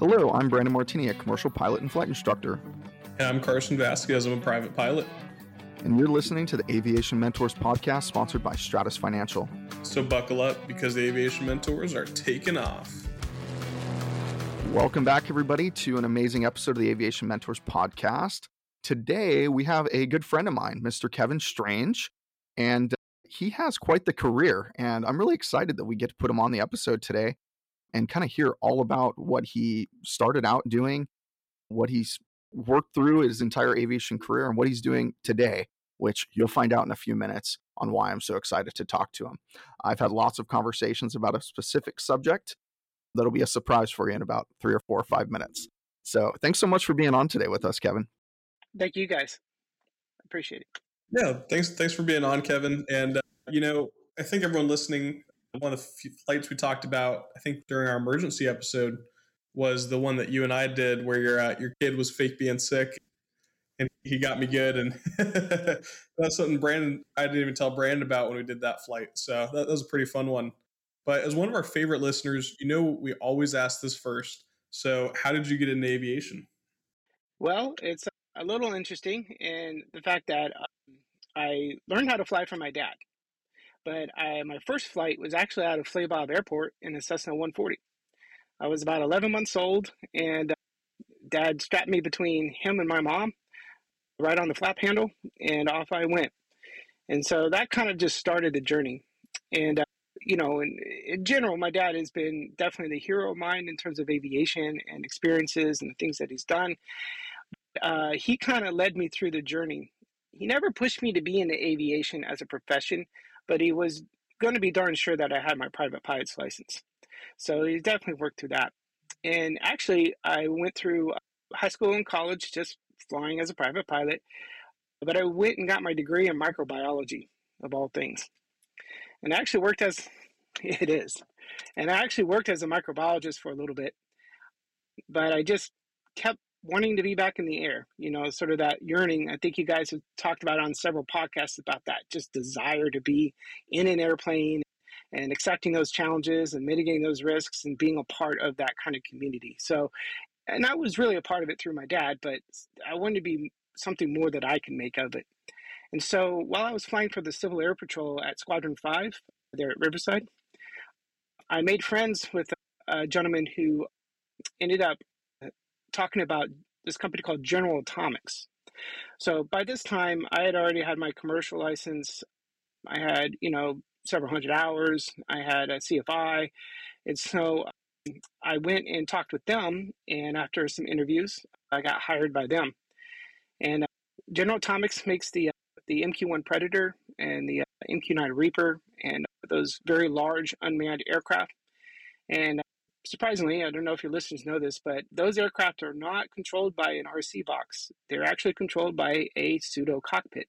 Hello, I'm Brandon Martini, a commercial pilot and flight instructor. And I'm Carson Vasquez, I'm a private pilot. And you're listening to the Aviation Mentors podcast sponsored by Stratus Financial. So buckle up because the Aviation Mentors are taking off. Welcome back, everybody, to an amazing episode of the Aviation Mentors podcast. Today, we have a good friend of mine, Mr. Kevin Strange, and he has quite the career. And I'm really excited that we get to put him on the episode today and kind of hear all about what he started out doing, what he's worked through his entire aviation career, and what he's doing today, which you'll find out in a few minutes on why I'm so excited to talk to him. I've had lots of conversations about a specific subject that'll be a surprise for you in about three or four or five minutes. So thanks so much for being on today with us, Kevin. Thank you guys. Appreciate it. Yeah, thanks. Thanks for being on, Kevin. And uh, you know, I think everyone listening one of the flights we talked about, I think during our emergency episode, was the one that you and I did where your uh, your kid was fake being sick, and he got me good, and that's something Brandon I didn't even tell Brandon about when we did that flight. So that, that was a pretty fun one. But as one of our favorite listeners, you know we always ask this first. So how did you get into aviation? Well, it's a little interesting in the fact that um, I learned how to fly from my dad. But I, my first flight was actually out of Flabob Airport in a Cessna 140. I was about 11 months old, and uh, dad strapped me between him and my mom right on the flap handle, and off I went. And so that kind of just started the journey. And, uh, you know, in, in general, my dad has been definitely the hero of mine in terms of aviation and experiences and the things that he's done. Uh, he kind of led me through the journey. He never pushed me to be into aviation as a profession, but he was going to be darn sure that I had my private pilot's license. So he definitely worked through that. And actually, I went through uh, high school and college just flying as a private pilot, but I went and got my degree in microbiology, of all things. And I actually worked as, it is, and I actually worked as a microbiologist for a little bit, but I just kept wanting to be back in the air, you know, sort of that yearning. I think you guys have talked about on several podcasts about that, just desire to be in an airplane and accepting those challenges and mitigating those risks and being a part of that kind of community. So, and I was really a part of it through my dad, but I wanted to be something more that I can make of it. And so while I was flying for the Civil Air Patrol at Squadron 5 there at Riverside, I made friends with a gentleman who ended up talking about this company called General Atomics. So by this time, I had already had my commercial license. I had, you know, several hundred hours. I had a CFI. And so I went and talked with them. And after some interviews, I got hired by them. And uh, General Atomics makes the, uh, the MQ 1 Predator and the uh, MQ 9 Reaper and those very large unmanned aircraft. And surprisingly, I don't know if your listeners know this, but those aircraft are not controlled by an RC box. They're actually controlled by a pseudo cockpit.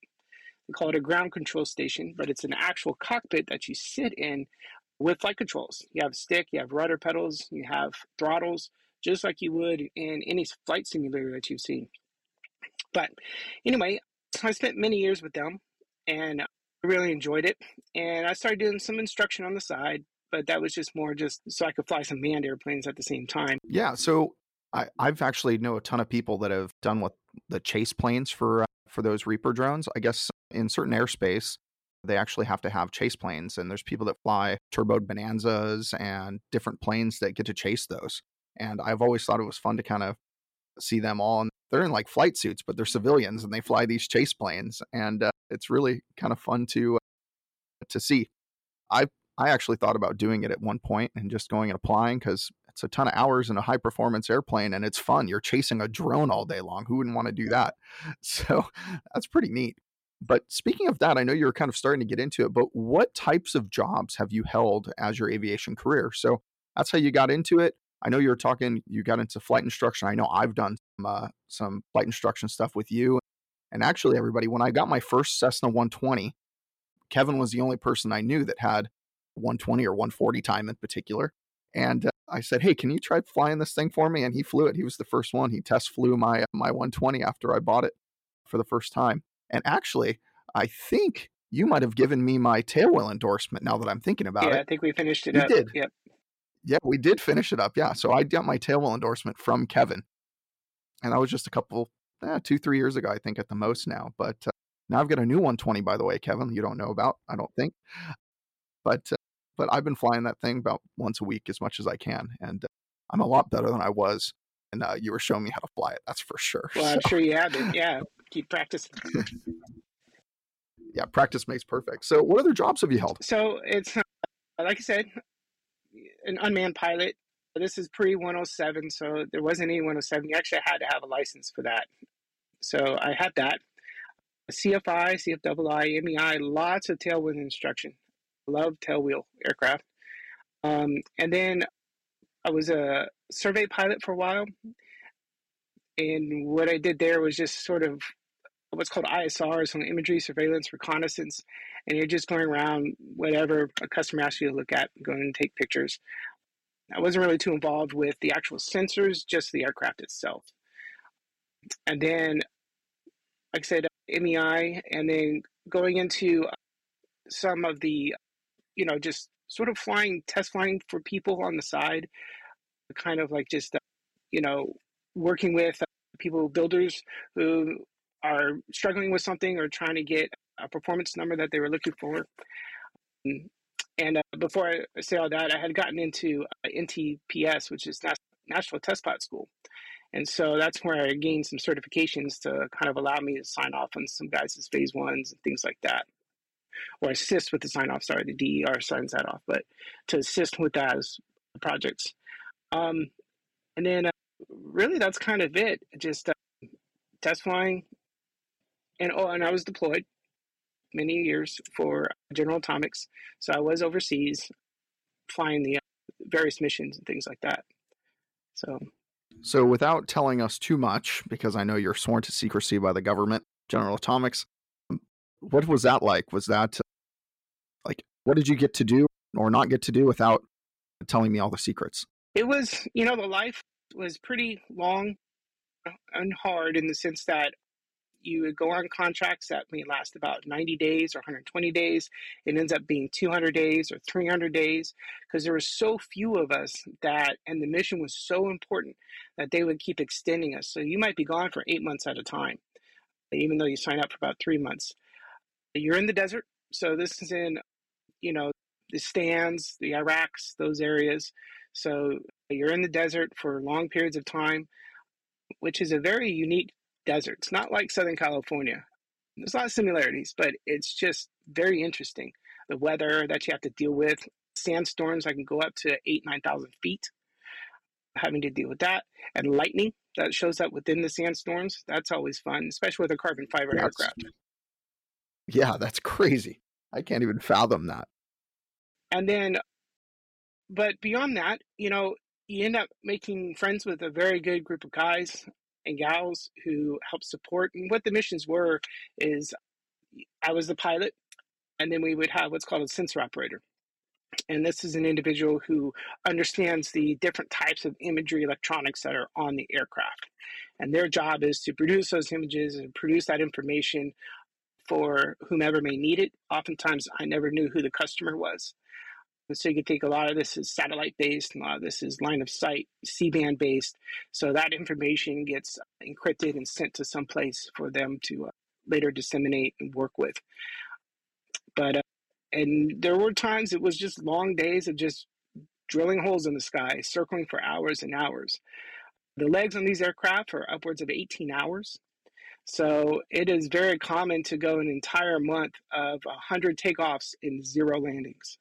We call it a ground control station, but it's an actual cockpit that you sit in with flight controls. You have a stick, you have rudder pedals, you have throttles, just like you would in any flight simulator that you've seen. But anyway, I spent many years with them and I really enjoyed it. And I started doing some instruction on the side, but that was just more just so I could fly some manned airplanes at the same time. Yeah, so I, I've actually know a ton of people that have done what the chase planes for uh, for those Reaper drones. I guess in certain airspace, they actually have to have chase planes, and there's people that fly turboed Bonanzas and different planes that get to chase those. And I've always thought it was fun to kind of see them all. And they're in like flight suits, but they're civilians, and they fly these chase planes, and uh, it's really kind of fun to uh, to see. I've I actually thought about doing it at one point and just going and applying because it's a ton of hours in a high performance airplane and it's fun. You're chasing a drone all day long. Who wouldn't want to do that? So that's pretty neat. But speaking of that, I know you're kind of starting to get into it, but what types of jobs have you held as your aviation career? So that's how you got into it. I know you were talking, you got into flight instruction. I know I've done some, uh, some flight instruction stuff with you. And actually, everybody, when I got my first Cessna 120, Kevin was the only person I knew that had 120 or 140 time in particular. And uh, I said, "Hey, can you try flying this thing for me?" And he flew it. He was the first one. He test flew my my 120 after I bought it for the first time. And actually, I think you might have given me my tailwheel endorsement. Now that I'm thinking about yeah, it, yeah, I think we finished it. We up. did. Yep. Yeah, we did finish it up. Yeah. So I got my tailwheel endorsement from Kevin. And that was just a couple, eh, two, three years ago, I think, at the most now. But uh, now I've got a new 120, by the way, Kevin, you don't know about, I don't think. But uh, but I've been flying that thing about once a week as much as I can. And uh, I'm a lot better than I was. And uh, you were showing me how to fly it. That's for sure. Well, I'm sure you have been. Yeah. Keep practicing. yeah. Practice makes perfect. So, what other jobs have you held? So, it's uh, like I said, an unmanned pilot. This is pre 107, so there wasn't any 107. You actually had to have a license for that. So I had that. CFI, CFII, MEI, lots of tailwheel instruction. Love tailwheel aircraft. Um, and then I was a survey pilot for a while. And what I did there was just sort of what's called ISR, so imagery, surveillance, reconnaissance. And you're just going around whatever a customer asks you to look at, going and take pictures. I wasn't really too involved with the actual sensors, just the aircraft itself. And then, like I said, MEI, and then going into some of the, you know, just sort of flying, test flying for people on the side, kind of like just, uh, you know, working with uh, people, builders who are struggling with something or trying to get a performance number that they were looking for. And uh, before I say all that, I had gotten into uh, NTPS, which is National Test Pilot School. And so that's where I gained some certifications to kind of allow me to sign off on some guys' phase ones and things like that. Or assist with the sign off. Sorry, the DER signs that off, but to assist with those projects. Um, and then uh, really that's kind of it. Just uh, test flying. And oh, and I was deployed many years for General Atomics. So I was overseas flying the uh, various missions and things like that. So, so without telling us too much, because I know you're sworn to secrecy by the government, General Atomics, what was that like? Was that like what did you get to do or not get to do without telling me all the secrets? It was, you know, the life was pretty long and hard in the sense that you would go on contracts that may last about 90 days or 120 days. It ends up being 200 days or 300 days because there were so few of us that, and the mission was so important that they would keep extending us. So you might be gone for eight months at a time, even though you sign up for about three months. You're in the desert. So this is in, you know, the stands, the Iraqs, those areas. So you're in the desert for long periods of time, which is a very unique desert. It's not like Southern California. There's a lot of similarities, but it's just very interesting. The weather that you have to deal with, sandstorms that can go up to eight, 9,000 feet, having to deal with that, and lightning that shows up within the sandstorms. That's always fun, especially with a carbon fiber that's, aircraft. Yeah, that's crazy. I can't even fathom that. And then, but beyond that, you know, you end up making friends with a very good group of guys and gals who help support. And what the missions were is I was the pilot, and then we would have what's called a sensor operator. And this is an individual who understands the different types of imagery electronics that are on the aircraft. And their job is to produce those images and produce that information for whomever may need it. Oftentimes, I never knew who the customer was. So you can think a lot of this is satellite based, a lot of this is line of sight, C band based. So that information gets encrypted and sent to some place for them to uh, later disseminate and work with. But, uh, and there were times it was just long days of just drilling holes in the sky, circling for hours and hours. The legs on these aircraft are upwards of 18 hours. So it is very common to go an entire month of 100 takeoffs in zero landings.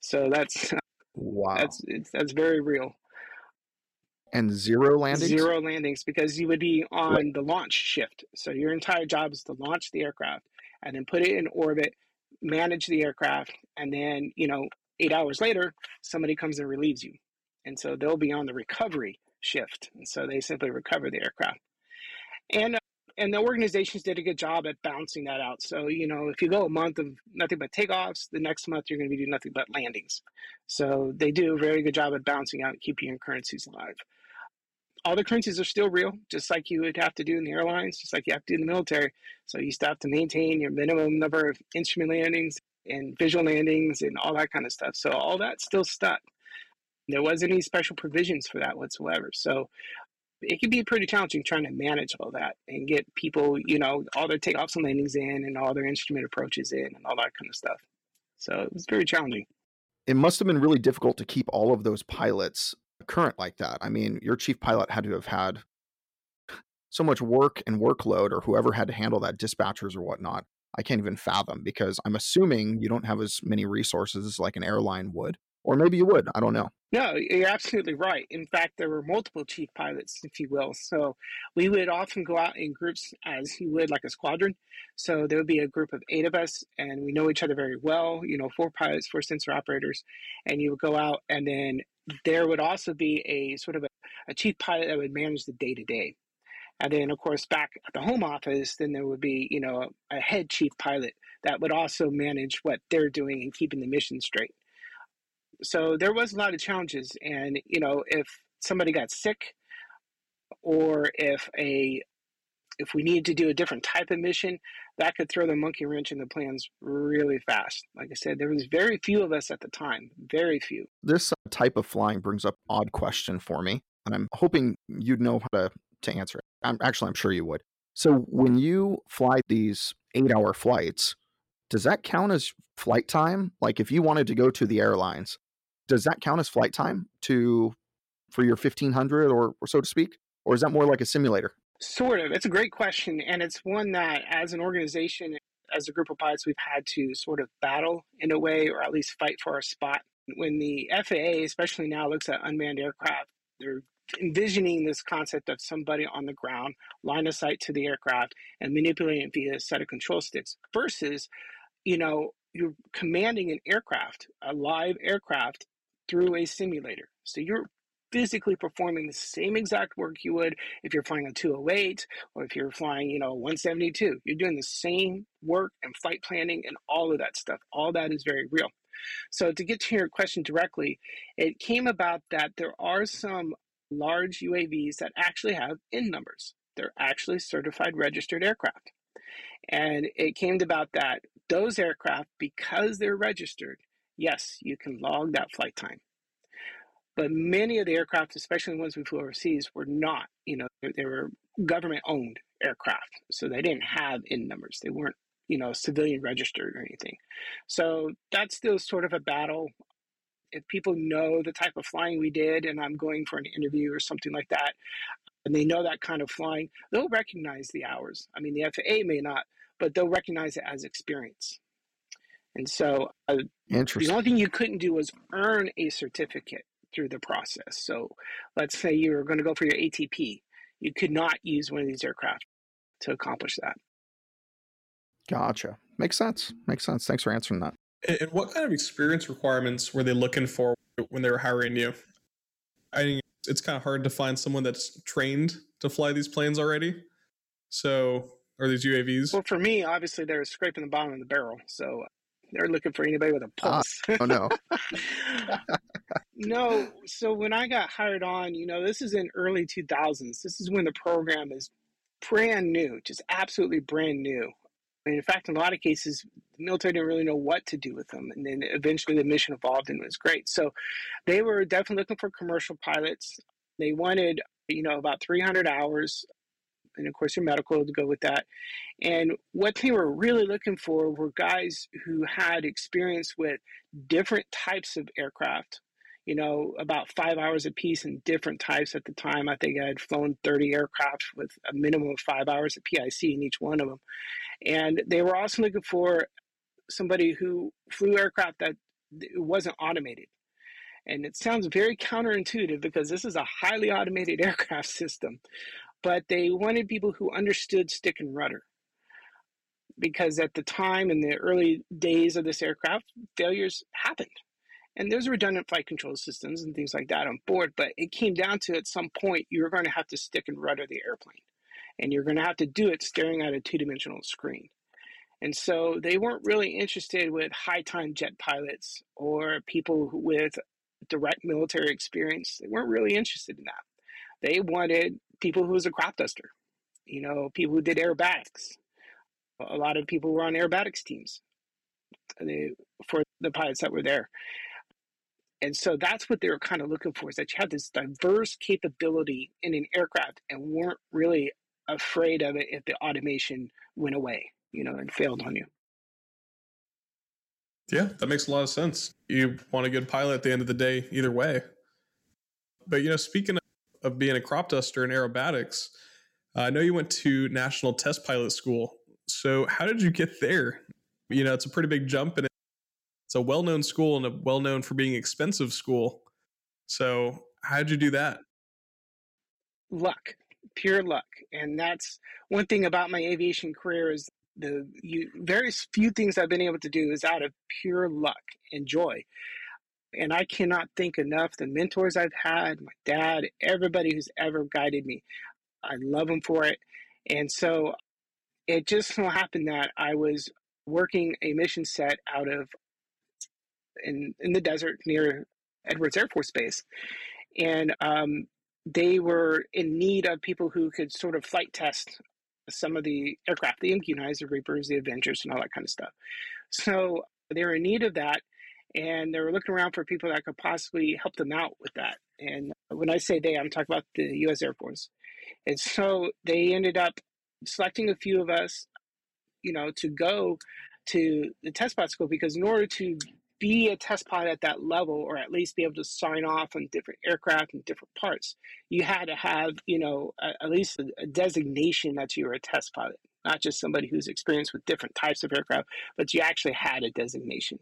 So that's wow. That's that's very real. And zero landings. Zero landings because you would be on the launch shift. So your entire job is to launch the aircraft and then put it in orbit, manage the aircraft, and then you know eight hours later somebody comes and relieves you, and so they'll be on the recovery shift, and so they simply recover the aircraft. And and the organizations did a good job at balancing that out. So, you know, if you go a month of nothing but takeoffs, the next month you're going to be doing nothing but landings. So they do a very good job at balancing out, and keeping your currencies alive. All the currencies are still real, just like you would have to do in the airlines, just like you have to do in the military. So you still have to maintain your minimum number of instrument landings and visual landings and all that kind of stuff. So all that's still stuck. There wasn't any special provisions for that whatsoever. So it can be pretty challenging trying to manage all that and get people, you know, all their takeoffs and landings in and all their instrument approaches in and all that kind of stuff. So it was very challenging. It must have been really difficult to keep all of those pilots current like that. I mean, your chief pilot had to have had so much work and workload, or whoever had to handle that, dispatchers or whatnot. I can't even fathom because I'm assuming you don't have as many resources like an airline would. Or maybe you would. I don't know. No, you're absolutely right. In fact, there were multiple chief pilots, if you will. So we would often go out in groups as you would like a squadron. So there would be a group of eight of us, and we know each other very well, you know, four pilots, four sensor operators. And you would go out, and then there would also be a sort of a, a chief pilot that would manage the day to day. And then, of course, back at the home office, then there would be, you know, a head chief pilot that would also manage what they're doing and keeping the mission straight so there was a lot of challenges and you know if somebody got sick or if a if we needed to do a different type of mission that could throw the monkey wrench in the plans really fast. Like i said there was very few of us at the time very few. This type of flying brings up odd question for me and i'm hoping you'd know how to, to answer it. I'm actually i'm sure you would. So when you fly these eight hour flights does that count as flight time? Like if you wanted to go to the airlines does that count as flight time to for your 1500 or, or so to speak? Or is that more like a simulator? Sort of. It's a great question and it's one that as an organization as a group of pilots we've had to sort of battle in a way or at least fight for our spot. When the faa especially now looks at unmanned aircraft they're envisioning this concept of somebody on the ground line of sight to the aircraft and manipulating it via a set of control sticks versus you know you're commanding an aircraft a live aircraft through a simulator. So you're physically performing the same exact work you would if you're flying a 208 or if you're flying, you know, 172. You're doing the same work and flight planning and all of that stuff. All that is very real. So to get to your question directly, it came about that there are some large UAVs that actually have N numbers. They're actually certified registered aircraft. And it came about that those aircraft, because they're registered, yes, you can log that flight time. But many of the aircraft, especially the ones we flew overseas, were not. You know, they, were government owned aircraft, so they didn't have N numbers. They weren't, you know, civilian registered or anything. So that's still sort of a battle. If people know the type of flying we did, and I'm going for an interview or something like that, and they know that kind of flying, they'll recognize the hours. I mean, the FAA may not, but they'll recognize it as experience. And so uh, the only thing you couldn't do was earn a certificate through the process. So let's say you were going to go for your ATP. You could not use one of these aircraft to accomplish that. Gotcha. Makes sense. Makes sense. Thanks for answering that. And what kind of experience requirements were they looking for when they were hiring you? I mean, it's kind of hard to find someone that's trained to fly these planes already. So, or these UAVs? Well, for me, obviously, they're scraping the bottom of the barrel. So they're looking for anybody with a ah, pulse. Uh, oh no. no. So when I got hired on, you know, this is in early 2000s. This is when the program is brand new, just absolutely brand new. And in fact, in a lot of cases, the military didn't really know what to do with them. And then eventually the mission evolved and it was great. So they were definitely looking for commercial pilots. They wanted, you know, about 300 hours and of course your medical to go with that. And what they were really looking for were guys who had experience with different types of aircraft. You know, about five hours a piece in different types at the time. I think I had flown 30 aircraft with a minimum of five hours of PIC in each one of them. And they were also looking for somebody who flew aircraft that wasn't automated. And it sounds very counterintuitive because this is a highly automated aircraft system but they wanted people who understood stick and rudder. Because at the time, in the early days of this aircraft, failures happened. And there's redundant flight control systems and things like that on board, but it came down to at some point you're going to have to stick and rudder the airplane. And you're going to have to do it staring at a two dimensional screen. And so they weren't really interested with high time jet pilots or people with direct military experience. They weren't really interested in that. They wanted people who was a crop duster, you know, people who did aerobatics. A lot of people were on aerobatics teams for the pilots that were there. And so that's what they were kind of looking for is that you had this diverse capability in an aircraft and weren't really afraid of it if the automation went away, you know, and failed on you. Yeah, that makes a lot of sense. You want a good pilot at the end of the day, either way. But you know, speaking of being a crop duster in aerobatics, uh, I know you went to National Test Pilot School. So how did you get there? You know, it's a pretty big jump, and it's a well-known school and a well-known for being expensive school. So how did you do that? Luck, pure luck, and that's one thing about my aviation career is the you, very few things I've been able to do is out of pure luck and joy. And I cannot thank enough the mentors I've had, my dad, everybody who's ever guided me. I love them for it. And so it just so happened that I was working a mission set out of in in the desert near Edwards Air Force Base, and um, they were in need of people who could sort of flight test some of the aircraft, the MQ-9s, the Reapers, the Avengers, and all that kind of stuff. So they were in need of that, and they were looking around for people that could possibly help them out with that. And when I say they, I'm talking about the U.S. Air Force. And so they ended up selecting a few of us, you know, to go to the test pilot school because in order to be a test pilot at that level or at least be able to sign off on different aircraft and different parts you had to have you know a, at least a, a, designation that you were a test pilot not just somebody who's experienced with different types of aircraft but you actually had a designation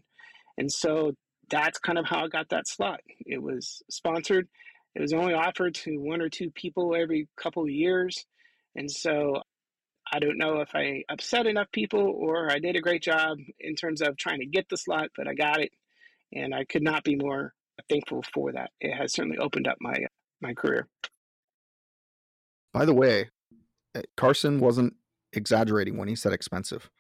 and so that's kind of how i got that slot it was sponsored it was only offered to one or two people every couple of years and so I don't know if I upset enough people or I did a great job in terms of trying to get the slot, but I got it, and I could not be more thankful for that. It has certainly opened up my my career. By the way, eh, Carson wasn't exaggerating when he said expensive.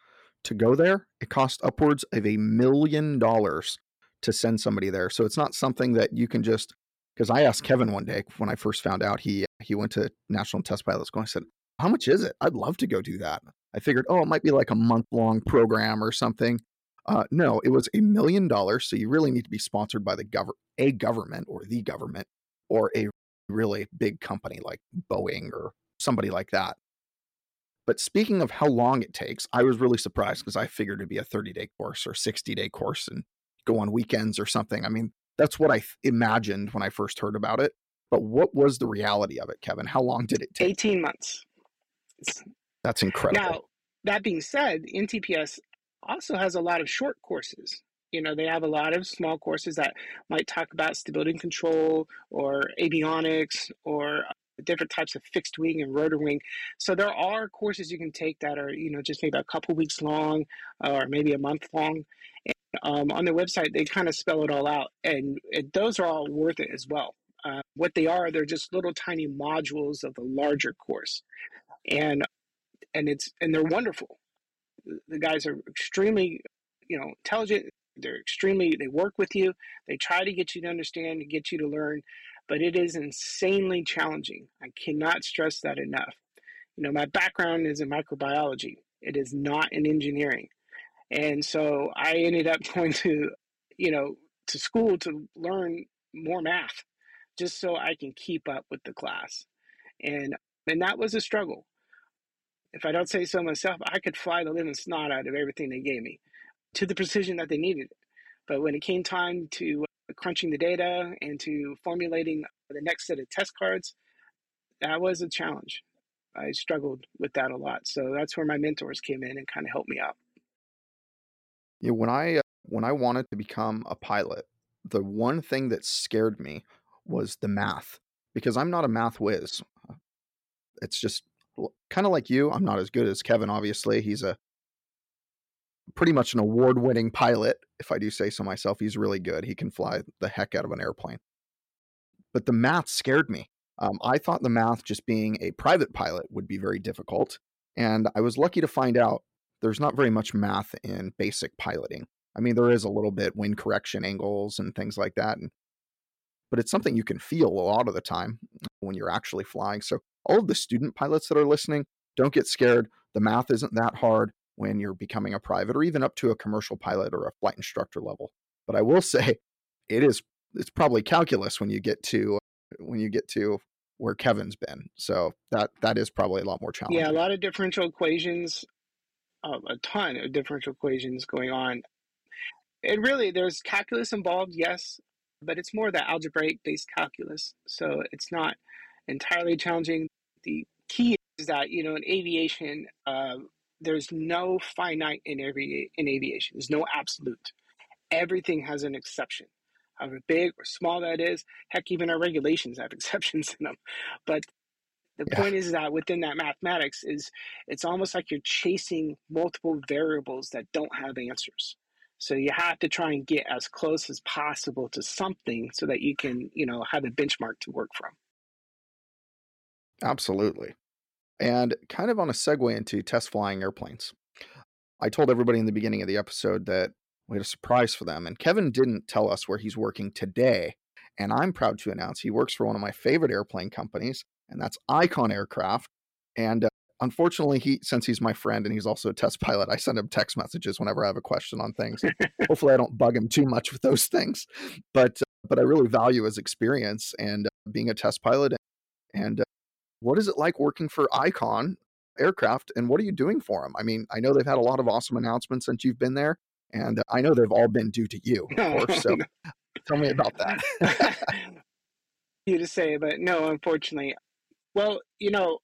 To go there, it cost upwards of a million dollars to send somebody there. So it's not something that you can just because I asked Kevin one day when I first found out he he went to National Test Pilot School. I said, how much is it? I'd love to go do that. I figured, oh, it might be like a month long program or something. Uh, no, it was a million dollars. So you really need to be sponsored by the government, a government or the government or a really big company like Boeing or somebody like that. But speaking of how long it takes, I was really surprised because I figured it'd be a 30 day course or 60 day course and go on weekends or something. I mean, that's what I th- imagined when I first heard about it. But what was the reality of it, Kevin? How long did it take? 18 months. That's incredible. Now, that being said, NTPS also has a lot of short courses. You know, they have a lot of small courses that might talk about stability and control or avionics or different types of fixed wing and rotor wing. So there are courses you can take that are, you know, just maybe a couple weeks long or maybe a month long. And, um, on their website, they kind of spell it all out, and those are all worth it as well. Uh, what they are, they're just little tiny modules of the larger course and and it's and they're wonderful. The guys are extremely, you know, intelligent. They're extremely. They work with you. They try to get you to understand, get you to learn, but it is insanely challenging. I cannot stress that enough. You know, my background is in microbiology. It is not in engineering, and so I ended up going to, you know, to school to learn more math, just so I can keep up with the class, and and that was a struggle if I don't say so myself, I could fly the living snot out of everything they gave me to the precision that they needed. It. But when it came time to crunching the data and to formulating the next set of test cards, that was a challenge. I struggled with that a lot. So that's where my mentors came in and kind of helped me out. Yeah, when I uh, when I wanted to become a pilot, the one thing that scared me was the math because I'm not a math whiz. It's just kind of like you, I'm not as good as Kevin, obviously. He's a pretty much an award winning pilot, if I do say so myself. He's really good. He can fly the heck out of an airplane. But the math scared me. Um, I thought the math, just being a private pilot, would be very difficult. And I was lucky to find out there's not very much math in basic piloting. I mean, there is a little bit wind correction angles and things like that. And, but it's something you can feel a lot of the time when you're actually flying. So all of the student pilots that are listening, don't get scared. The math isn't that hard when you're becoming a private or even up to a commercial pilot or a flight instructor level. But I will say it is it's probably calculus when you get to when you get to where Kevin's been. So that that is probably a lot more challenging. Yeah, a lot of differential equations, uh, a ton of differential equations going on. And really, there's calculus involved, yes, but it's more the algebraic based calculus. So it's not entirely challenging. The key is that you know in aviation, uh, there's no finite in every in aviation. There's no absolute. Everything has an exception. However big or small that is, heck, even our regulations have exceptions in them. But the yeah. point is that within that mathematics is it's almost like you're chasing multiple variables that don't have answers. So you have to try and get as close as possible to something so that you can, you know, have a benchmark to work from. Absolutely. And kind of on a segue into test flying airplanes. I told everybody in the beginning of the episode that we had a surprise for them. And Kevin didn't tell us where he's working today. And I'm proud to announce he works for one of my favorite airplane companies, and that's Icon Aircraft. And uh, unfortunately, he since he's my friend and he's also a test pilot, I send him text messages whenever I have a question on things. Hopefully, I don't bug him too much with those things. But uh, but I really value his experience and uh, being a test pilot. And uh, what is it like working for Icon Aircraft, and what are you doing for them? I mean, I know they've had a lot of awesome announcements since you've been there and I know they've all been due to you, of course. So tell me about that. you to say, but no, unfortunately. Well, you know,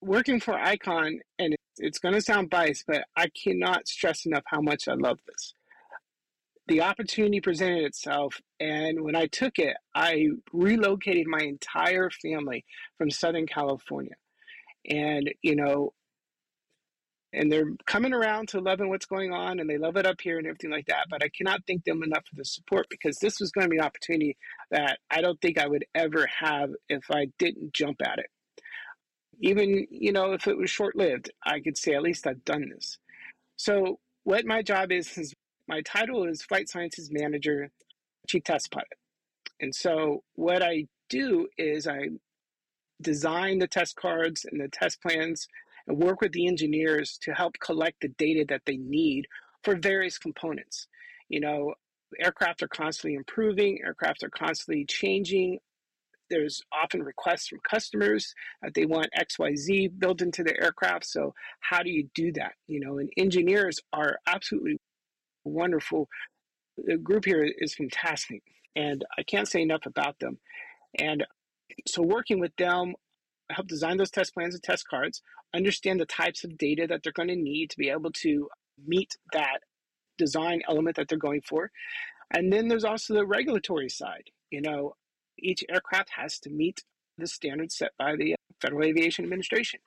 working for Icon, and it's going to sound biased, but I cannot stress enough how much I love this. The opportunity presented itself, and when I took it, I relocated my entire family from Southern California. And, you know, and they're coming around to loving what's going on and they love it up here and everything like that. But I cannot thank them enough for the support because this was going to be an opportunity that I don't think I would ever have if I didn't jump at it. Even, you know, if it was short lived, I could say at least I've done this. So, what my job is, is my title is Flight Sciences Manager, Chief Test Pilot. And so, what I do is I design the test cards and the test plans and work with the engineers to help collect the data that they need for various components. You know, aircraft are constantly improving, aircraft are constantly changing. There's often requests from customers that they want XYZ built into the aircraft. So, how do you do that? You know, and engineers are absolutely wonderful. The group here is fantastic, and I can't say enough about them. And so, working with them I help design those test plans and test cards, understand the types of data that they're going to need to be able to meet that design element that they're going for. And then there's also the regulatory side. You know, each aircraft has to meet the standards set by the Federal Aviation Administration.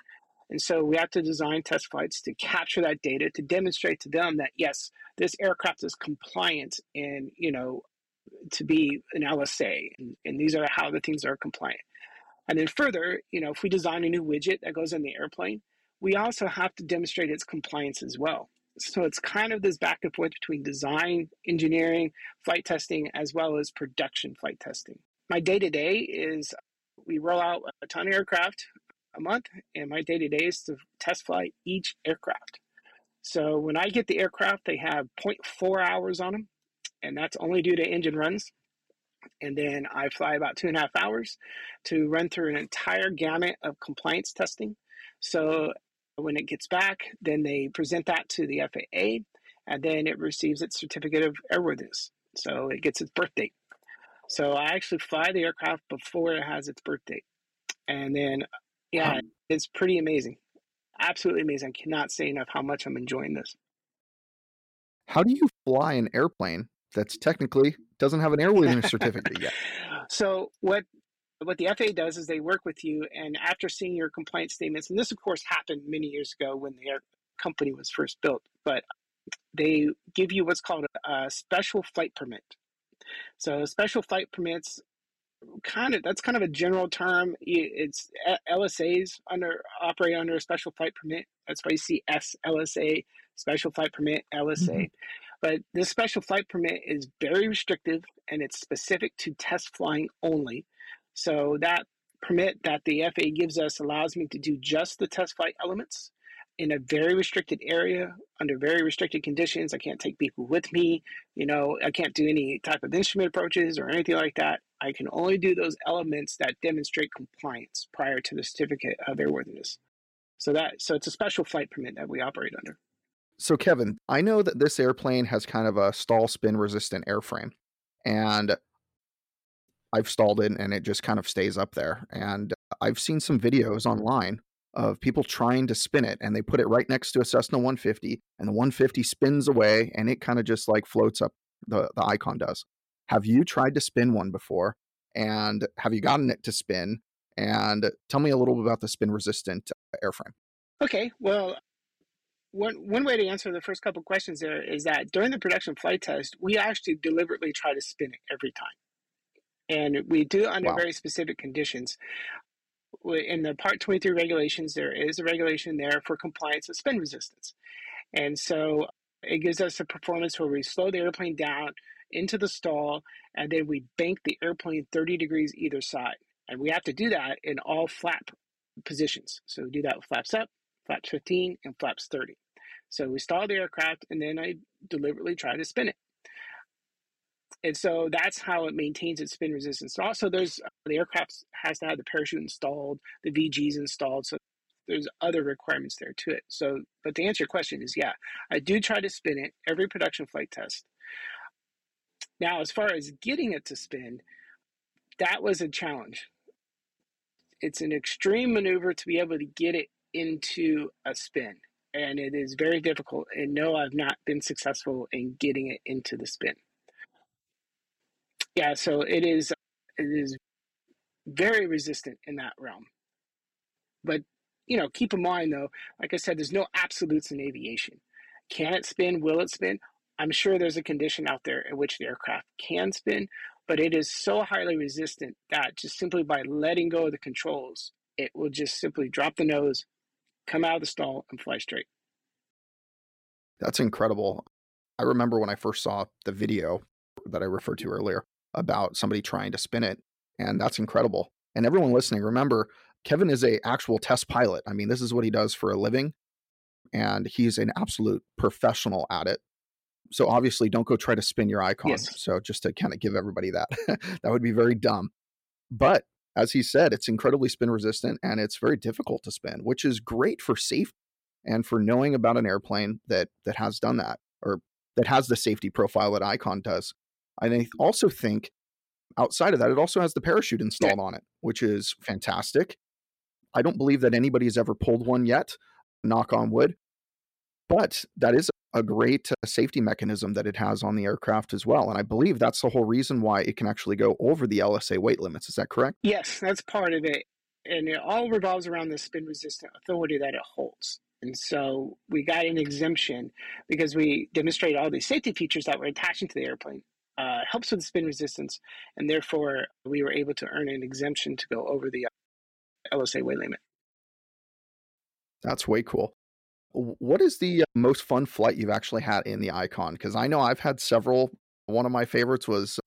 And so we have to design test flights to capture that data to demonstrate to them that yes, this aircraft is compliant and you know to be an LSA, and, and these are how the things are compliant. And then further, you know, if we design a new widget that goes in the airplane, we also have to demonstrate its compliance as well. So it's kind of this back and forth between design, engineering, flight testing, as well as production flight testing. My day to day is we roll out a ton of aircraft a month, and my day to day is to test fly each aircraft. So when I get the aircraft, they have 0.4 hours on them, and that's only due to engine runs and then I fly about two and a half hours to run through an entire gamut of compliance testing. So when it gets back, then they present that to the FAA, and then it receives its certificate of airworthiness. So it gets its birth date. So I actually fly the aircraft before it has its birth date, and then yeah, um, it's pretty amazing, absolutely amazing. I cannot say enough how much I'm enjoying this. How do you fly an airplane that's technically doesn't have an airworthiness certificate yet. So what what the FAA does is they work with you, and after seeing your compliance statements, and this of course happened many years ago when the air company was first built, but they give you what's called a, special flight permit. So special flight permits kind of that's kind of a general term. It's LSAs under operate under a special flight permit. That's why you see SLSA, special flight permit, LSA. Mm-hmm. But this special flight permit is very restrictive and it's specific to test flying only. So that permit that the FAA gives us allows me to do just the test flight elements in a very restricted area under very restricted conditions. I can't take people with me. You know, I can't do any type of instrument approaches or anything like that. I can only do those elements that demonstrate compliance prior to the certificate of airworthiness. So that so it's a special flight permit that we operate under. So Kevin, I know that this airplane has kind of a stall spin resistant airframe. And I've stalled it and it just kind of stays up there. And I've seen some videos online of people trying to spin it and they put it right next to a Cessna 150 and the 150 spins away and it kind of just like floats up the the icon does. Have you tried to spin one before and have you gotten it to spin and tell me a little bit about the spin resistant airframe. Okay, well one one way to answer the first couple questions there is that during the production flight test, we actually deliberately try to spin it every time. And we do under wow. very specific conditions in the Part 23 regulations, there is a regulation there for compliance with spin resistance. And so it gives us a performance where we slow the airplane down into the stall and then we bank the airplane 30 degrees either side. And we have to do that in all flap positions. So we do that with flaps up, flaps 15, and flaps 30. So we stall the aircraft and then I deliberately try to spin it and so that's how it maintains its spin resistance. Also, there's uh, the aircraft has to have the parachute installed, the VGs installed, so there's other requirements there to it. So, but to answer your question is, yeah, I do try to spin it every production flight test. Now, as far as getting it to spin, that was a challenge. It's an extreme maneuver to be able to get it into a spin, and it is very difficult. And no, I've not been successful in getting it into the spin. Yeah, so it is it is very resistant in that realm. But you know, keep in mind though, like I said, there's no absolutes in aviation. Can it spin? Will it spin? I'm sure there's a condition out there in which the aircraft can spin, but it is so highly resistant that just simply by letting go of the controls, it will just simply drop the nose, come out of the stall, and fly straight. That's incredible. I remember when I first saw the video that I referred to earlier about somebody trying to spin it. And that's incredible. And everyone listening, remember, Kevin is a actual test pilot. I mean, this is what he does for a living. And he's an absolute professional at it. So obviously don't go try to spin your icon. Yes. So just to kind of give everybody that. that would be very dumb. But as he said, it's incredibly spin resistant and it's very difficult to spin, which is great for safety and for knowing about an airplane that that has done that or that has the safety profile that Icon does. I also think outside of that, it also has the parachute installed yeah. on it, which is fantastic. I don't believe that anybody has ever pulled one yet, knock on wood, but that is a great uh, safety mechanism that it has on the aircraft as well. And I believe that's the whole reason why it can actually go over the LSA weight limits. Is that correct? Yes, that's part of it. And it all revolves around the spin resistant authority that it holds. And so we got an exemption because we demonstrated all these safety features that were attaching to the airplane uh, helps with spin resistance, and therefore we were able to earn an exemption to go over the LSA weight limit. That's way cool. What is the uh, most fun flight you've actually had in the Icon? Because I know I've had several. One of my favorites was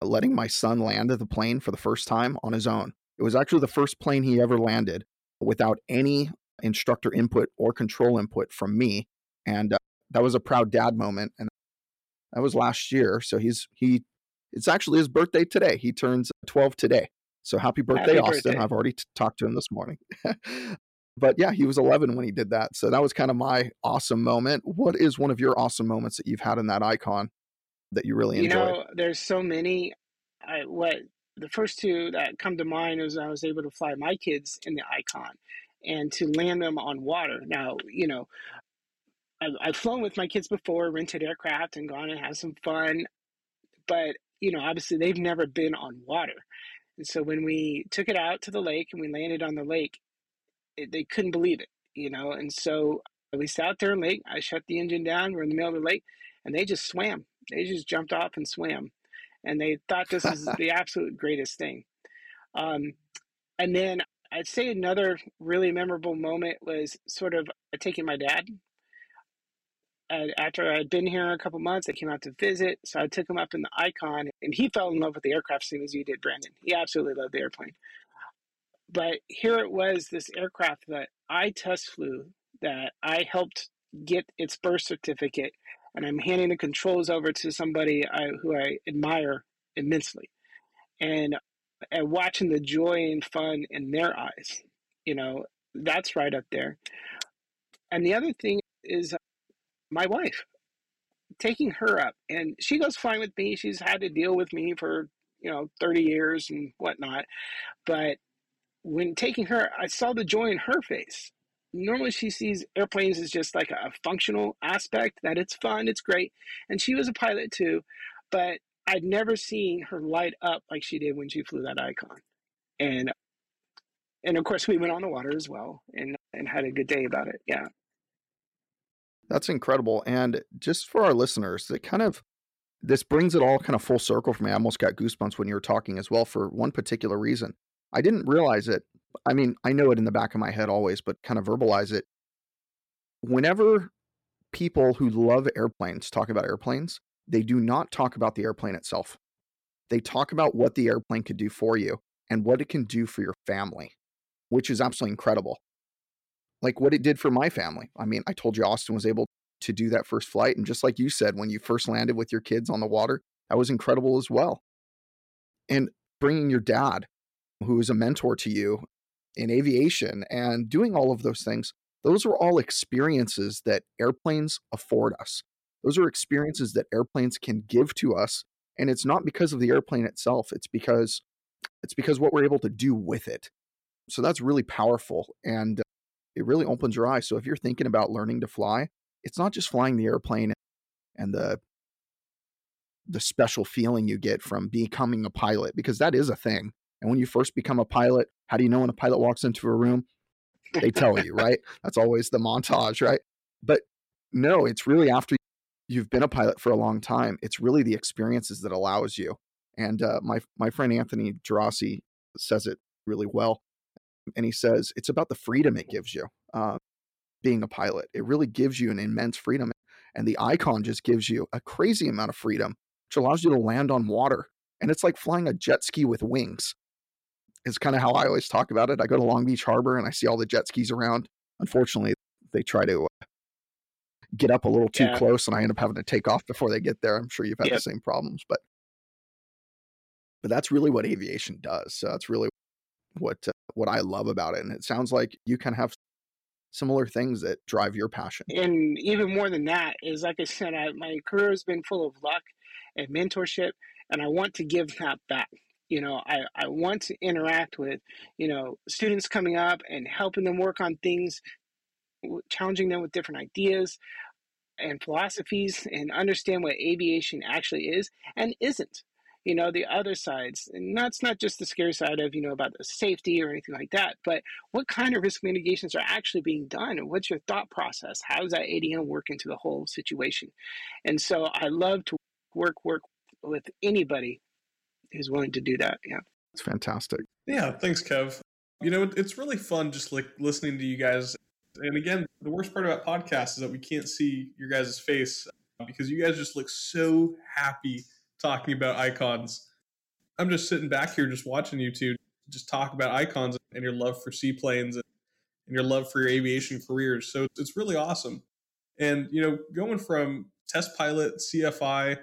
uh, letting my son land the plane for the first time on his own. It was actually the first plane he ever landed without any instructor input or control input from me. And uh, that was a proud dad moment. And that was last year. So he's he it's actually his birthday today. He turns uh, 12 today. So happy birthday, happy Austin. Birthday. I've already t- talked to him this morning. but yeah, he was 11 when he did that. So that was kind of my awesome moment. What is one of your awesome moments that you've had in that icon that you really enjoyed? You know, there's so many. I, what the first two that come to mind is I was able to fly my kids in the icon and to land them on water. Now, you know, I've flown with my kids before, rented aircraft, and gone and had some fun. But you know, obviously, they've never been on water, and so when we took it out to the lake and we landed on the lake, it, they couldn't believe it. You know, and so we sat there in the lake. I shut the engine down. We're in the middle of the lake, and they just swam. They just jumped off and swam, and they thought this was the absolute greatest thing. Um, and then I'd say another really memorable moment was sort of taking my dad after I'd been here a couple months, I came out to visit. So I took him up in the Icon, and he fell in love with the aircraft same as you did, Brandon. He absolutely loved the airplane. But here it was, this aircraft that I test flew that I helped get its birth certificate, and I'm handing the controls over to somebody I, who I admire immensely, and and watching the joy and fun in their eyes, you know, that's right up there. And the other thing is my wife taking her up, and she goes fine with me. She's had to deal with me for you know 30 years and whatnot, but when taking her, I saw the joy in her face. Normally, she sees airplanes as just like a functional aspect, that it's fun, it's great. And she was a pilot too, but I'd never seen her light up like she did when she flew that icon. And and of course we went on the water as well and and had a good day about it. Yeah. That's incredible. And just for our listeners, it kind of this brings it all kind of full circle for me. I almost got goosebumps when you were talking as well for one particular reason. I didn't realize it. I mean, I know it in the back of my head always, but kind of verbalize it. Whenever people who love airplanes talk about airplanes, they do not talk about the airplane itself. They talk about what the airplane could do for you and what it can do for your family, which is absolutely incredible. Like what it did for my family. I mean, I told you Austin was able to do that first flight. And just like you said, when you first landed with your kids on the water, that was incredible as well. And bringing your dad who is a mentor to you in aviation and doing all of those things, those are all experiences that airplanes afford us. Those are experiences that airplanes can give to us. And it's not because of the airplane itself, it's because it's because what we're able to do with it. So that's really powerful and it really opens your eyes. So if you're thinking about learning to fly, it's not just flying the airplane and the the special feeling you get from becoming a pilot because that is a thing and when you first become a pilot, how do you know when a pilot walks into a room? They tell you, right? That's always the montage, right? But no, it's really after you've been a pilot for a long time. It's really the experiences that allows you. And uh, my my friend Anthony Gerasi says it really well, and he says it's about the freedom it gives you. Uh, being a pilot, it really gives you an immense freedom, and the icon just gives you a crazy amount of freedom, which allows you to land on water. And it's like flying a jet ski with wings is kind of how I always talk about it. I go to Long Beach Harbor and I see all the jet skis around. Unfortunately, they try to uh, get up a little too yeah. close, and I end up having to take off before they get there. I'm sure you've had yep. the same problems, but but that's really what aviation does. So that's really what uh, what I love about it, and it sounds like you of have similar things that drive your passion. And even more than that is, like I said, I, my career has been full of luck and mentorship, and I want to give that back you know I, I want to interact with you know students coming up and helping them work on things challenging them with different ideas and philosophies and understand what aviation actually is and isn't you know the other sides and that's not just the scary side of you know about the safety or anything like that but what kind of risk mitigations are actually being done and what's your thought process how does that adm work into the whole situation and so i love to work work with anybody who's willing to do that. Yeah. It's fantastic. Yeah. Thanks, Kev. You know, it's really fun just like listening to you guys. And again, the worst part about podcasts is that we can't see your guys' face because you guys just look so happy talking about icons. I'm just sitting back here just watching you two just talk about icons and your love for seaplanes and your love for your aviation careers. So it's really awesome. And, you know, going from test pilot, CFI,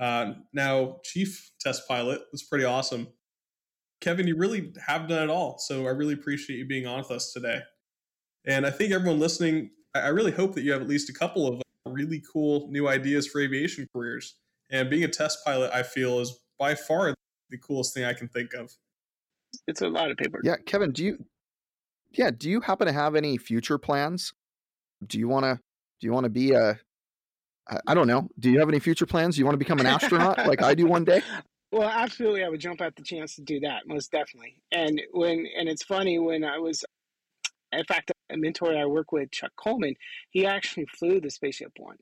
uh, now, chief test pilot. That's pretty awesome. Kevin, you really have done it all. So I really appreciate you being on with us today. And I think everyone listening, I really hope that you have at least a couple of really cool new ideas for aviation careers. And being a test pilot, I feel, is by far the coolest thing I can think of. It's a lot of paper. Yeah, Kevin, do you yeah, do you happen to have any future plans? Do you want to do you want to be a I, don't know. Do you have any future plans? Do you want to become an astronaut like I do one day? Well, absolutely, I would jump at the chance to do that, most definitely. And when and it's funny when I was, in fact, a mentor I work with, Chuck Coleman, he actually flew the Spaceship One,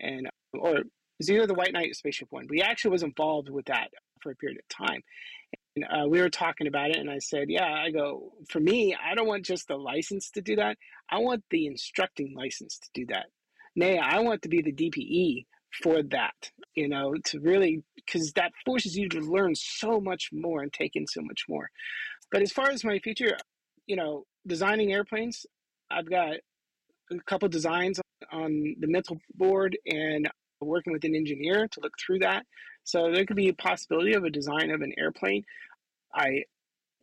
and or it was either the White Knight or Spaceship One. But he actually was involved with that for a period of time. And uh, we were talking about it, and I said, "Yeah, I go for me. I don't want just the license to do that. I want the instructing license to do that nay, I want to be the DPE for that, you know, to really, because that forces you to learn so much more and take in so much more. But as far as my future, you know, designing airplanes, I've got a couple designs on the mental board and working with an engineer to look through that. So there could be a possibility of a design of an airplane. I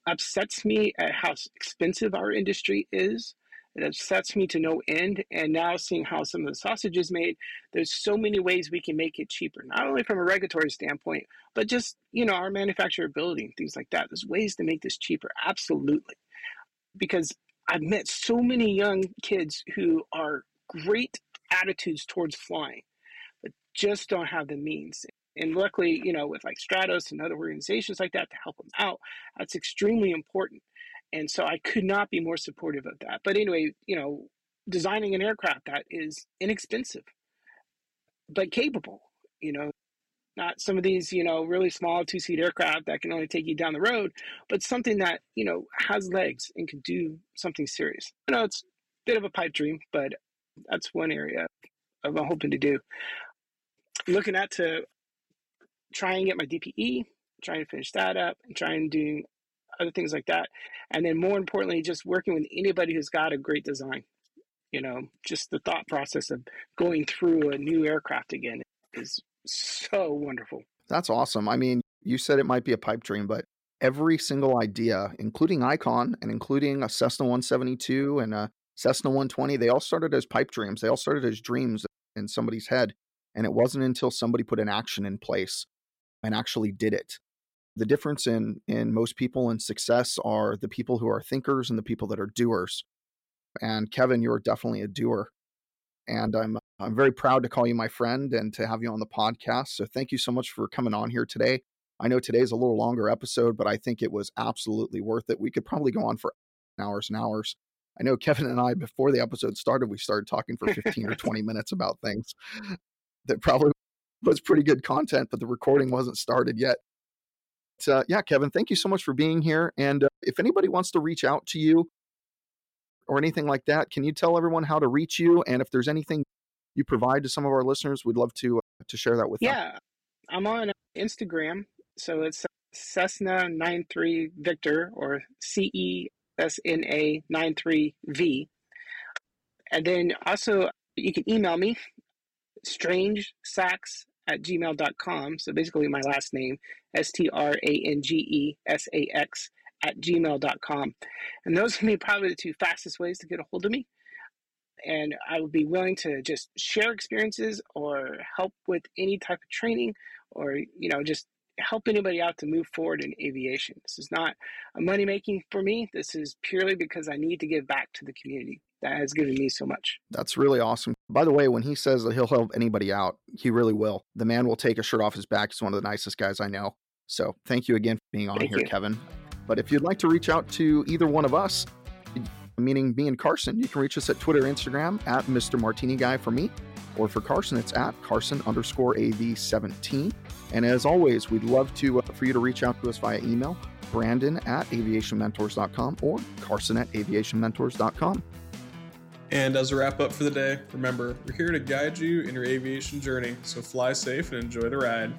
upsets me at how expensive our industry is. It upsets me to no end. And now seeing how some of the sausage is made, there's so many ways we can make it cheaper, not only from a regulatory standpoint, but just, you know, our manufacturability and things like that. There's ways to make this cheaper. Absolutely. Because I've met so many young kids who are great attitudes towards flying, just don't have the means. And luckily, you know, with like Stratos and other organizations like that to help them out, that's extremely important. And so I could not be more supportive of that. But anyway, you know, designing an aircraft that is inexpensive, but capable, you know, not some of these, you know, really small two seat aircraft that can only take you down the road, but something that, you know, has legs and can do something serious. You know, it's a bit of a pipe dream, but that's one area I'm hoping to do. Looking at to try and get my DPE, trying to finish that up, and trying to do other things like that. And then more importantly, just working with anybody who's got a great design. You know, just the thought process of going through a new aircraft again is so wonderful. That's awesome. I mean, you said it might be a pipe dream, but every single idea, including Icon and including a Cessna 172 and a Cessna 120, they all started as pipe dreams. They all started as dreams in somebody's head. And it wasn't until somebody put an action in place and actually did it. The difference in in most people and success are the people who are thinkers and the people that are doers. And Kevin, you're definitely a doer. And I'm I'm very proud to call you my friend and to have you on the podcast. So thank you so much for coming on here today. I know today's a little longer episode, but I think it was absolutely worth it. We could probably go on for hours and hours. I know Kevin and I, before the episode started, we started talking for 15 or 20 minutes about things that probably was pretty good content, but the recording wasn't started yet. Uh, yeah, Kevin, thank you so much for being here. And uh, if anybody wants to reach out to you or anything like that, can you tell everyone how to reach you? And if there's anything you provide to some of our listeners, we'd love to uh, to share that with yeah, them. Yeah, I'm on Instagram, so it's Cessna 93 Victor or C E S N A 93 V. And then also you can email me strange sax at gmail.com. So basically, my last name, S T R A N G E S A X, at gmail.com. And those are probably the two fastest ways to get a hold of me. And I would be willing to just share experiences or help with any type of training or, you know, just help anybody out to move forward in aviation. This is not a money making for me. This is purely because I need to give back to the community that has given me so much. That's really awesome. By the way, when he says that he'll help anybody out, he really will. The man will take a shirt off his back. He's one of the nicest guys I know. So thank you again for being on thank here, you. Kevin. But if you'd like to reach out to either one of us, meaning me and Carson, you can reach us at Twitter, Instagram at Mr. Martini Guy for me, or for Carson, it's at Carson underscore AV17. And as always, we'd love to uh, for you to reach out to us via email, Brandon at aviationmentors.com or Carson at aviationmentors.com. And as a wrap up for the day, remember, we're here to guide you in your aviation journey, so fly safe and enjoy the ride.